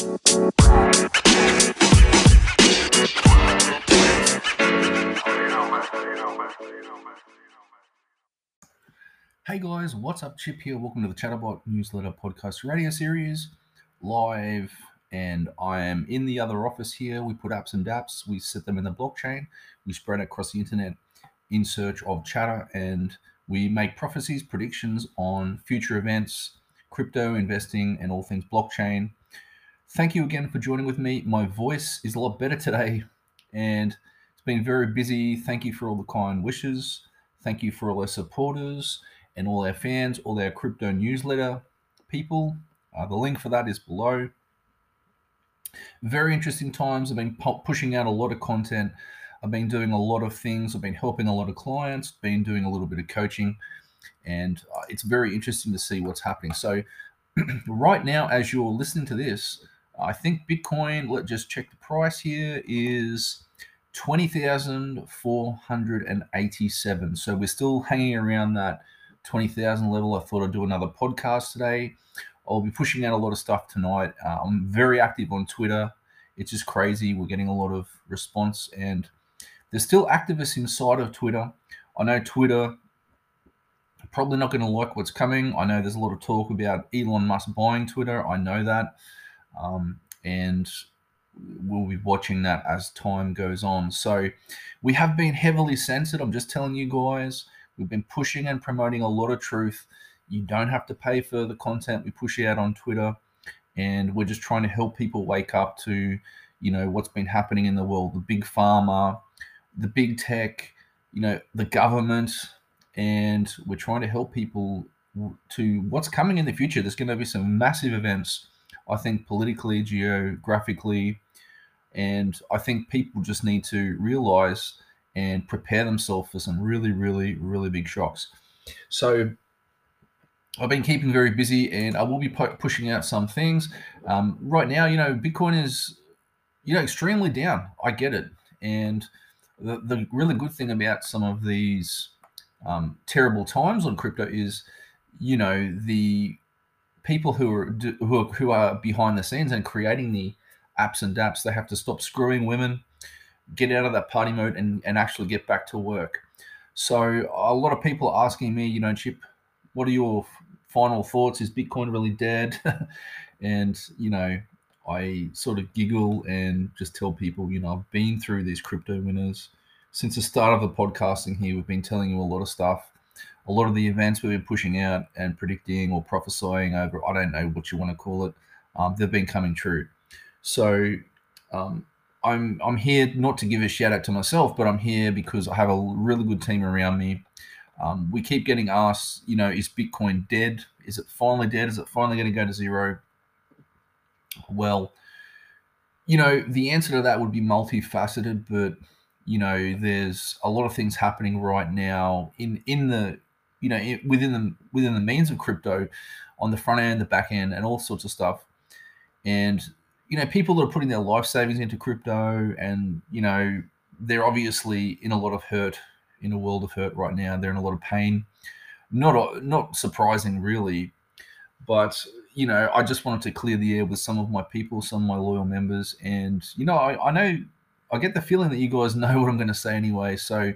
Hey guys, what's up? Chip here. Welcome to the Chatterbot Newsletter Podcast Radio Series live. And I am in the other office here. We put apps and dApps, we set them in the blockchain, we spread it across the internet in search of chatter, and we make prophecies, predictions on future events, crypto, investing, and all things blockchain. Thank you again for joining with me. My voice is a lot better today, and it's been very busy. Thank you for all the kind wishes. Thank you for all our supporters and all our fans, all our crypto newsletter people. Uh, the link for that is below. Very interesting times. I've been pushing out a lot of content. I've been doing a lot of things. I've been helping a lot of clients, been doing a little bit of coaching, and uh, it's very interesting to see what's happening. So, right now, as you're listening to this, I think Bitcoin, let's just check the price here, is 20,487. So, we're still hanging around that 20,000 level. I thought I'd do another podcast today. I'll be pushing out a lot of stuff tonight. Uh, I'm very active on Twitter. It's just crazy. We're getting a lot of response, and there's still activists inside of Twitter. I know Twitter probably not going to like what's coming. I know there's a lot of talk about Elon Musk buying Twitter. I know that. Um, and we'll be watching that as time goes on. So we have been heavily censored. I'm just telling you guys. We've been pushing and promoting a lot of truth. You don't have to pay for the content we push out on Twitter, and we're just trying to help people wake up to, you know, what's been happening in the world, the big pharma, the big tech, you know, the government, and we're trying to help people to what's coming in the future. There's going to be some massive events, I think, politically, geographically, and I think people just need to realize and prepare themselves for some really, really, really big shocks. So I've been keeping very busy, and I will be pushing out some things. Um, right now, you know, Bitcoin is, you know, extremely down. I get it, and the the really good thing about some of these um, terrible times on crypto is, you know, the people who are who are who are behind the scenes and creating the apps and dApps, they have to stop screwing women get out of that party mode and, and actually get back to work. So a lot of people are asking me, you know, Chip, what are your final thoughts? Is Bitcoin really dead? and you know, I sort of giggle and just tell people, you know, I've been through these crypto winters since the start of the podcasting here. We've been telling you a lot of stuff. A lot of the events we've been pushing out and predicting or prophesying over, I don't know what you want to call it, um, they've been coming true. So um, I'm I'm here not to give a shout out to myself, but I'm here because I have a really good team around me. Um, we keep getting asked, you know, is Bitcoin dead? Is it finally dead? Is it finally going to go to zero? Well, you know, the answer to that would be multifaceted, but you know, there's a lot of things happening right now in in the you know in, within the within the means of crypto, on the front end, the back end, and all sorts of stuff. And you know, people that are putting their life savings into crypto and, you know, they're obviously in a lot of hurt, in a world of hurt right now. They're in a lot of pain. Not, not surprising, really. But, you know, I just wanted to clear the air with some of my people, some of my loyal members. And, you know, I, I know, I get the feeling that you guys know what I'm going to say anyway. So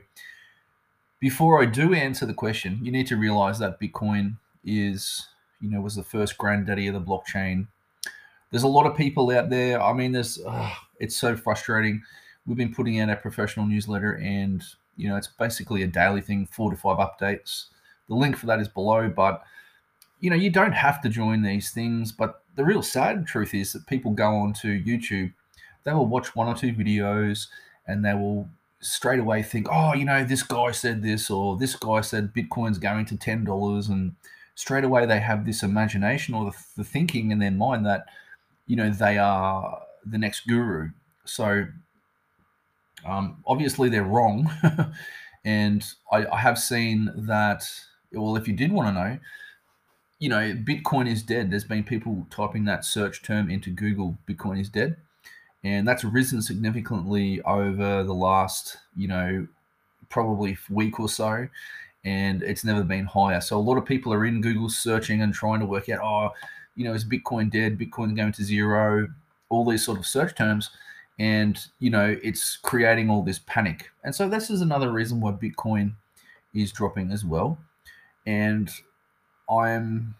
before I do answer the question, you need to realize that Bitcoin is, you know, was the first granddaddy of the blockchain there's a lot of people out there. I mean, there's it's so frustrating. We've been putting out a professional newsletter, and you know, it's basically a daily thing, four to five updates. The link for that is below, but you know, you don't have to join these things. But the real sad truth is that people go onto YouTube, they will watch one or two videos, and they will straight away think, oh, you know, this guy said this, or this guy said Bitcoin's going to ten dollars, and straight away they have this imagination or the, the thinking in their mind that you know they are the next guru. So um, obviously they're wrong, and I, I have seen that. Well, if you did want to know, you know, Bitcoin is dead. There's been people typing that search term into Google, Bitcoin is dead. And that's risen significantly over the last, you know, probably week or so. And it's never been higher. So a lot of people are in Google searching and trying to work out, oh, you know, is Bitcoin dead? Bitcoin going to zero? all these sort of search terms and you know it's creating all this panic and so this is another reason why bitcoin is dropping as well and i'm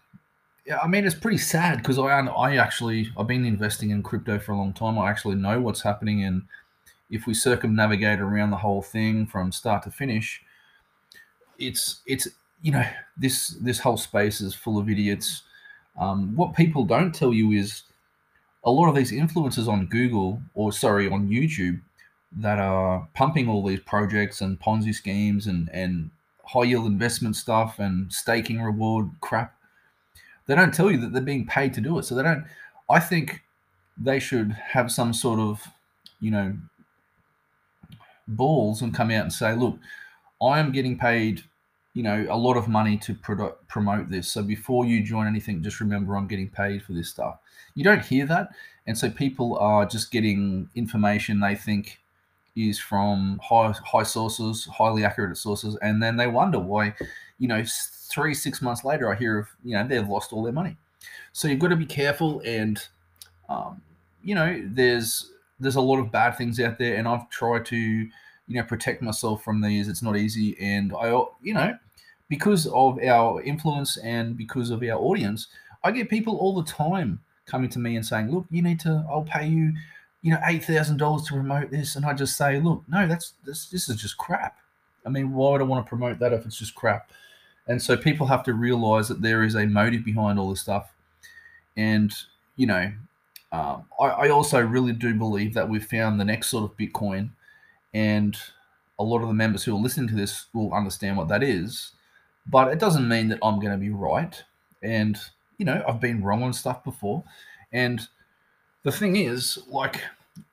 yeah i mean it's pretty sad because i i actually i've been investing in crypto for a long time i actually know what's happening and if we circumnavigate around the whole thing from start to finish it's it's you know this this whole space is full of idiots um, what people don't tell you is a lot of these influencers on Google or sorry on YouTube that are pumping all these projects and Ponzi schemes and and high yield investment stuff and staking reward crap. They don't tell you that they're being paid to do it. So they don't. I think they should have some sort of you know balls and come out and say, look, I am getting paid you know a lot of money to pro- promote this so before you join anything just remember i'm getting paid for this stuff you don't hear that and so people are just getting information they think is from high high sources highly accurate sources and then they wonder why you know three six months later i hear of you know they've lost all their money so you've got to be careful and um, you know there's there's a lot of bad things out there and i've tried to you know protect myself from these it's not easy and i you know because of our influence and because of our audience, I get people all the time coming to me and saying, "Look, you need to. I'll pay you, you know, eight thousand dollars to promote this." And I just say, "Look, no, that's this. This is just crap. I mean, why would I want to promote that if it's just crap?" And so people have to realize that there is a motive behind all this stuff, and you know, um, I, I also really do believe that we've found the next sort of Bitcoin, and a lot of the members who are listening to this will understand what that is but it doesn't mean that I'm going to be right. And, you know, I've been wrong on stuff before. And the thing is, like,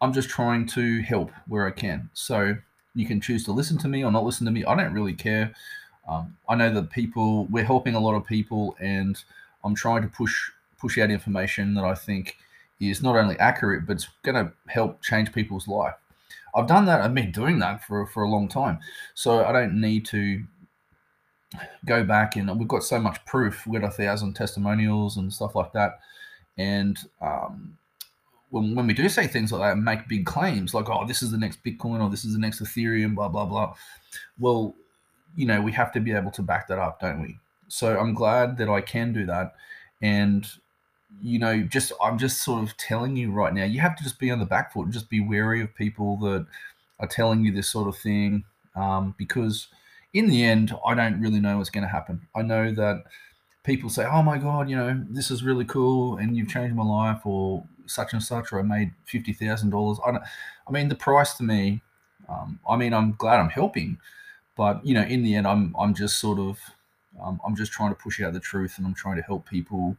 I'm just trying to help where I can. So you can choose to listen to me or not listen to me. I don't really care. Um, I know that people, we're helping a lot of people, and I'm trying to push push out information that I think is not only accurate, but it's going to help change people's life. I've done that. I've been doing that for for a long time, so I don't need to go back and we've got so much proof. We've got a thousand testimonials and stuff like that. And um, when, when we do say things like that and make big claims like, oh, this is the next Bitcoin or this is the next Ethereum, blah, blah, blah. Well, you know, we have to be able to back that up, don't we? So I'm glad that I can do that. And, you know, just I'm just sort of telling you right now, you have to just be on the back foot, just be wary of people that are telling you this sort of thing um, because – in the end, I don't really know what's going to happen. I know that people say, "Oh my god, you know, this is really cool, and you've changed my life," or such and such, or I made fifty thousand dollars. I don't. I mean, the price to me. Um, I mean, I'm glad I'm helping, but you know, in the end, I'm I'm just sort of um, I'm just trying to push out the truth, and I'm trying to help people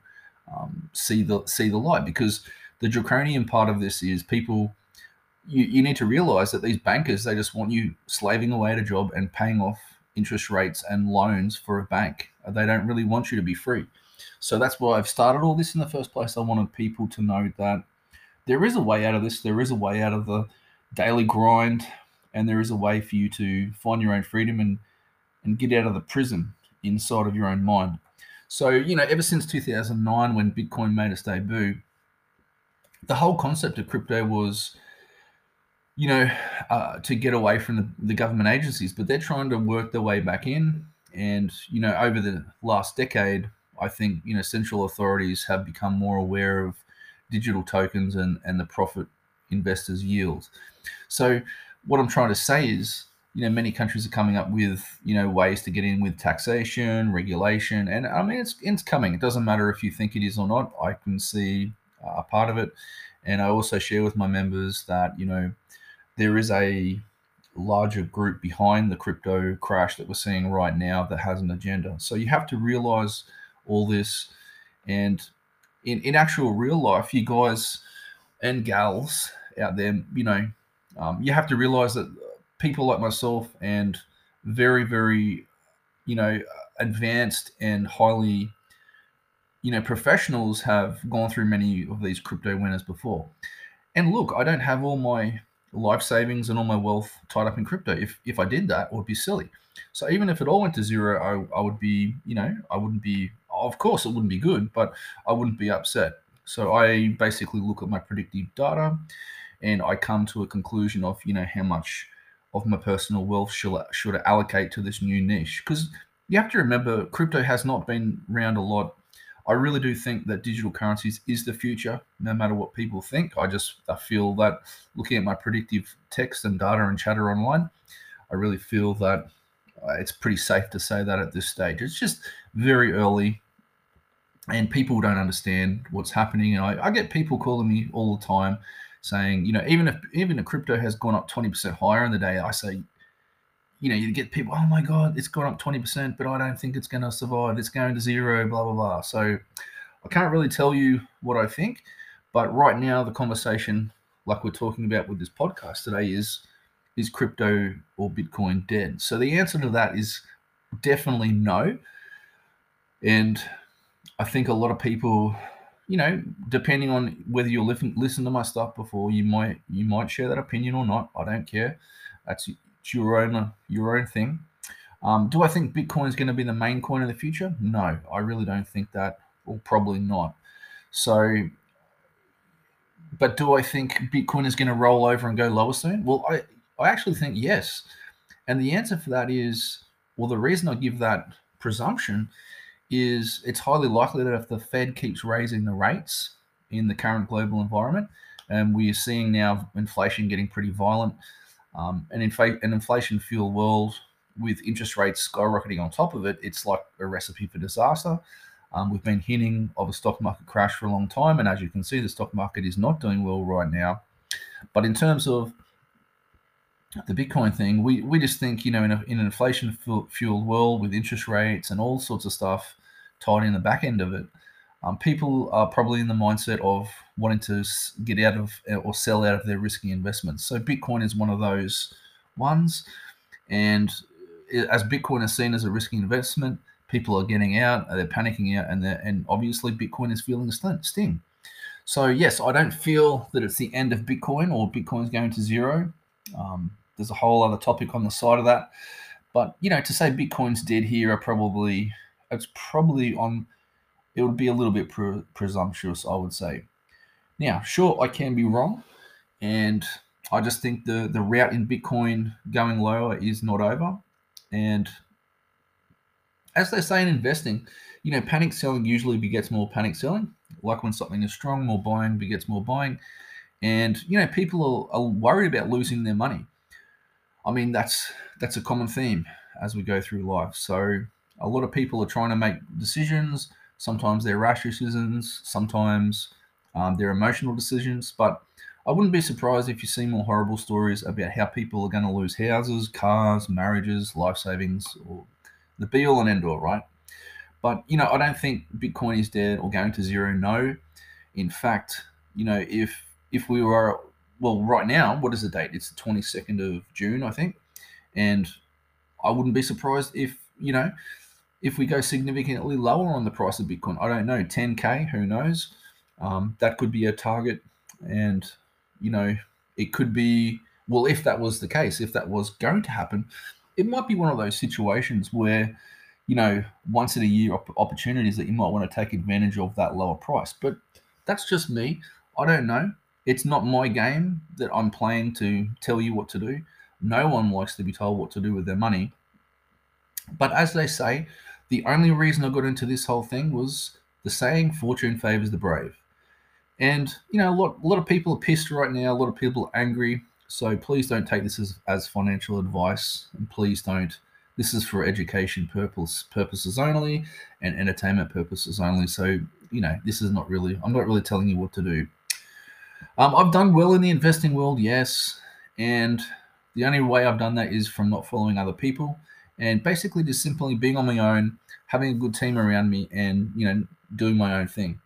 um, see the see the light because the draconian part of this is people. You, you need to realize that these bankers they just want you slaving away at a job and paying off interest rates and loans for a bank. They don't really want you to be free. So that's why I've started all this in the first place. I wanted people to know that there is a way out of this. There is a way out of the daily grind, and there is a way for you to find your own freedom and and get out of the prison inside of your own mind. So you know, ever since 2009, when Bitcoin made its debut, the whole concept of crypto was you know, uh, to get away from the, the government agencies, but they're trying to work their way back in. And, you know, over the last decade, I think, you know, central authorities have become more aware of digital tokens and, and the profit investors yield. So, what I'm trying to say is, you know, many countries are coming up with, you know, ways to get in with taxation, regulation, and I mean, it's it's coming. It doesn't matter if you think it is or not. I can see a part of it, and I also share with my members that, you know, there is a larger group behind the crypto crash that we're seeing right now that has an agenda. So you have to realize all this. And in, in actual real life, you guys and gals out there, you know, um, you have to realize that people like myself and very, very, you know, advanced and highly, you know, professionals have gone through many of these crypto winters before. And look, I don't have all my life savings and all my wealth tied up in crypto. If if I did that, it would be silly. So even if it all went to zero, I, I would be, you know, I wouldn't be. Of course, it wouldn't be good, but I wouldn't be upset So I basically look at my predictive data and I come to a conclusion of, you know, how much of my personal wealth should, should I allocate to this new niche. Because you have to remember, crypto has not been around a lot. I really do think that digital currencies is the future, no matter what people think. I just I feel that looking at my predictive text and data and chatter online, I really feel that uh, it's pretty safe to say that at this stage. It's just very early and people don't understand what's happening. And I, I, get people calling me all the time saying, you know, even if even if crypto has gone up 20% higher in the day, I say, you know, you get people, oh my God, it's gone up 20%, but I don't think it's going to survive. It's going to zero, blah, blah, blah. So I can't really tell you what I think. But right now, the conversation, like we're talking about with this podcast today, is is crypto or Bitcoin dead? So the answer to that is definitely no. And I think a lot of people, you know, depending on whether you listen listen to my stuff before, you might you might share that opinion or not. I don't care. That's your own your own thing. Um, do I think Bitcoin is going to be the main coin in the future? No, I really don't think that, or probably not. So, but do I think Bitcoin is going to roll over and go lower soon? Well, I I actually think yes, and the answer for that is well, the reason I give that presumption is it's highly likely that if the Fed keeps raising the rates in the current global environment, and we are seeing now inflation getting pretty violent, um, and infa- an inflation fueled world with interest rates skyrocketing on top of it, it's like a recipe for disaster. Um, we've been hinting of a stock market crash for a long time, and as you can see, the stock market is not doing well right now. But in terms of the Bitcoin thing, we, we just think, you know, in, a, in an inflation fueled world with interest rates and all sorts of stuff tied in the back end of it, um, people are probably in the mindset of wanting to get out of uh, or sell out of their risky investments. So Bitcoin is one of those ones. And uh, as Bitcoin is seen as a risky investment, people are getting out, they're panicking out, and and obviously Bitcoin is feeling the sting. So yes, I don't feel that it's the end of Bitcoin or Bitcoin's going to zero. Um, there's a whole other topic on the side of that. But you know, to say Bitcoin's dead here are probably it's probably on. It would be a little bit pre- presumptuous, I would say. Now, sure, I can be wrong, and I just think the the route in Bitcoin going lower is not over. And as they say in investing, you know, panic selling usually begets more panic selling. Like when something is strong, more buying begets more buying. And you know, people are, are worried about losing their money. I mean, that's that's a common theme as we go through life. So a lot of people are trying to make decisions. Sometimes they're rash decisions. Sometimes um, they're emotional decisions. But I wouldn't be surprised if you see more horrible stories about how people are going to lose houses, cars, marriages, life savings, or the be all and end all, right? But you know, I don't think Bitcoin is dead or going to zero. No, in fact, you know, if if we were well, right now, what is the date? It's the 22nd of June, I think. And I wouldn't be surprised if, you know, if we go significantly lower on the price of Bitcoin. I don't know, 10K, who knows? Um, that could be a target. And, you know, it could be, well, if that was the case, if that was going to happen, it might be one of those situations where, you know, once in a year opportunities that you might want to take advantage of that lower price. But that's just me. I don't know. It's not my game that I'm playing to tell you what to do. No one likes to be told what to do with their money. But as they say, the only reason I got into this whole thing was the saying fortune favors the brave. And, you know, a lot, a lot of people are pissed right now. A lot of people are angry. So please don't take this as, as financial advice. And please don't. This is for education purpose, purposes only and entertainment purposes only. So, you know, this is not really, I'm not really telling you what to do. Um, I've done well in the investing world, yes, and the only way I've done that is from not following other people and basically just simply being on my own, having a good team around me, and you know doing my own thing.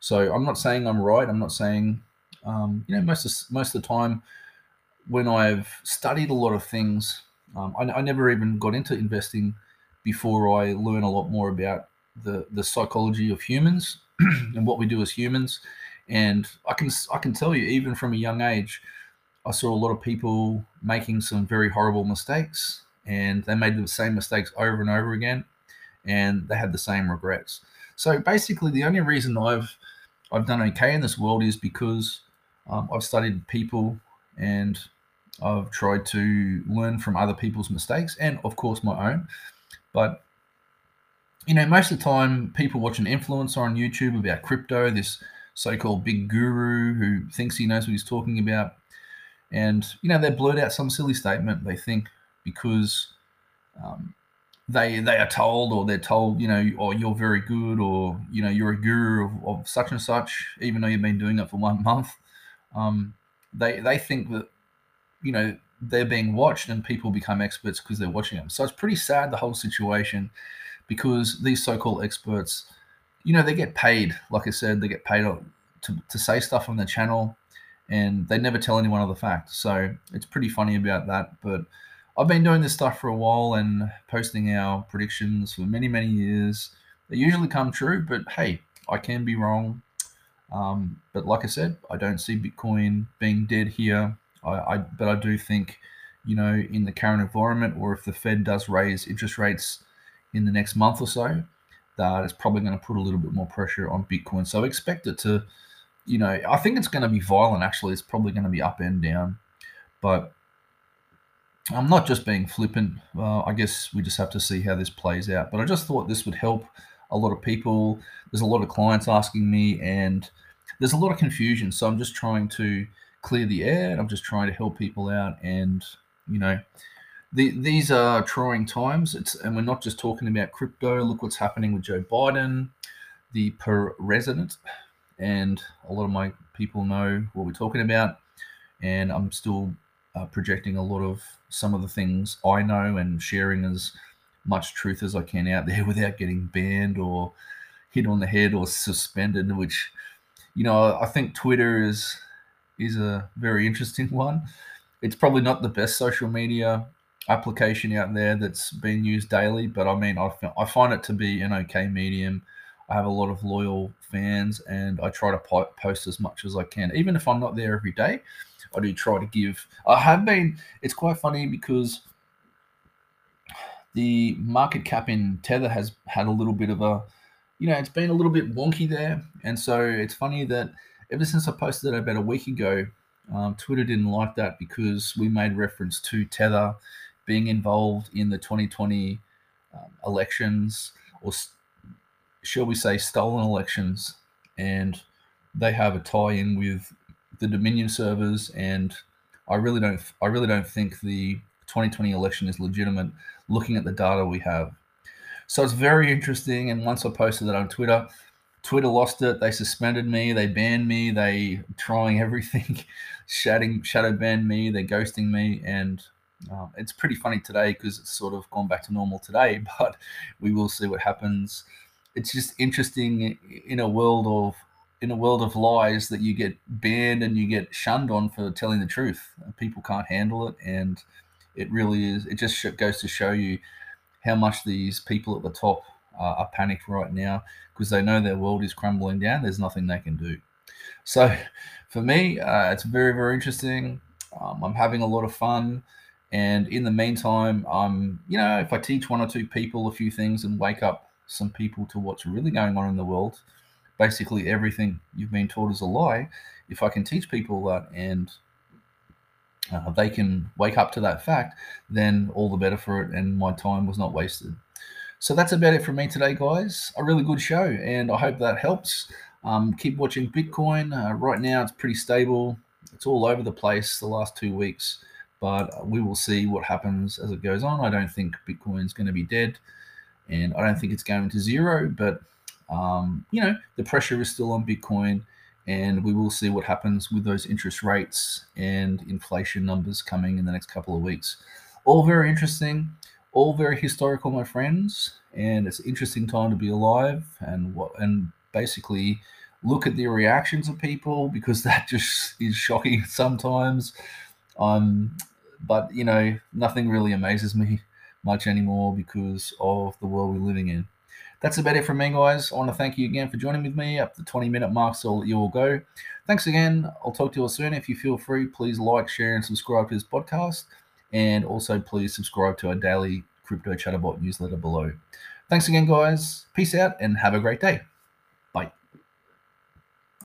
So I'm not saying I'm right. I'm not saying um, you know most of most of the time when I've studied a lot of things, um, I, I never even got into investing before I learn a lot more about the the psychology of humans and what we do as humans and I can I can tell you, even from a young age, I saw a lot of people making some very horrible mistakes, and they made the same mistakes over and over again, and they had the same regrets. So basically, the only reason I've I've done okay in this world is because um, I've studied people and I've tried to learn from other people's mistakes and, of course, my own. But you know, most of the time, people watch an influencer on YouTube about crypto, this so-called big guru who thinks he knows what he's talking about, and you know, they blurt out some silly statement. They think because um, they they are told or they're told you know or oh, you're very good or you know you're a guru of, of such and such even though you've been doing it for one month. Um, they they think that you know they're being watched and people become experts because they're watching them so it's pretty sad the whole situation because these so-called experts you know they get paid like i said they get paid to, to say stuff on their channel and they never tell anyone of the fact. So it's pretty funny about that but I've been doing this stuff for a while and posting our predictions for many, many years. They usually come true, but hey, I can be wrong. Um, but like I said, I don't see Bitcoin being dead here. I, I, but I do think, you know, in the current environment, or if the Fed does raise interest rates in the next month or so, that it's probably going to put a little bit more pressure on Bitcoin. So expect it to, you know, I think it's going to be violent. Actually, it's probably going to be up and down, but I'm not just being flippant. Uh, I guess we just have to see how this plays out. But I just thought this would help a lot of people. There's a lot of clients asking me, and there's a lot of confusion. So I'm just trying to clear the air, and I'm just trying to help people out. And you know, the, these are trying times. It's and we're not just talking about crypto. Look what's happening with Joe Biden, the per resident, and a lot of my people know what we're talking about. And I'm still uh, projecting a lot of some of the things I know and sharing as much truth as I can out there without getting banned or hit on the head or suspended. Which, you know, I think Twitter is is a very interesting one. It's probably not the best social media application out there that's being used daily, but I mean, I, I find it to be an okay medium. I have a lot of loyal fans, and I try to post as much as I can, even if I'm not there every day. I do try to give. I have been. It's quite funny because the market cap in Tether has had a little bit of a, you know, it's been a little bit wonky there, and so it's funny that ever since I posted it about a week ago, um, Twitter didn't like that because we made reference to Tether being involved in the 2020 um, elections, or shall we say, stolen elections, and they have a tie-in with the Dominion servers, and I really don't I really don't think the 2020 election is legitimate. Looking at the data we have, so it's very interesting. And once I posted that on Twitter, Twitter lost it. They suspended me. They banned me. They trying everything, shouting shadow banned me. They're ghosting me, and um, it's pretty funny today because it's sort of gone back to normal today. But we will see what happens. It's just interesting in a world of in a world of lies that you get banned and you get shunned on for telling the truth. People can't handle it, and it really is. It just goes to show you how much these people at the top uh, are panicked right now because they know their world is crumbling down. There's nothing they can do. So, for me, uh, it's very, very interesting. Um, I'm having a lot of fun. And in the meantime, I'm, you know, if I teach one or two people a few things and wake up some people to what's really going on in the world, basically everything you've been taught is a lie. If I can teach people that and uh, they can wake up to that fact, then all the better for it, and my time was not wasted. So that's about it for me today, guys. A really good show, and I hope that helps. Um, keep watching Bitcoin. Uh, right now, it's pretty stable. It's all over the place the last two weeks, but we will see what happens as it goes on. I don't think Bitcoin's going to be dead, and I don't think it's going to zero, but um, you know, the pressure is still on Bitcoin, and we will see what happens with those interest rates and inflation numbers coming in the next couple of weeks. All very interesting, all very historical, my friends, and it's an interesting time to be alive and what and basically look at the reactions of people because that just is shocking sometimes. Um, but you know, nothing really amazes me much anymore because of the world we're living in that's about it from me, guys. I want to thank you again for joining with me up the 20 minute mark, so you all go. Thanks again. I'll talk to you all soon. If you feel free, please like, share, and subscribe to this podcast. And also, please subscribe to our daily Crypto Chatterbot newsletter below. Thanks again, guys. Peace out and have a great day.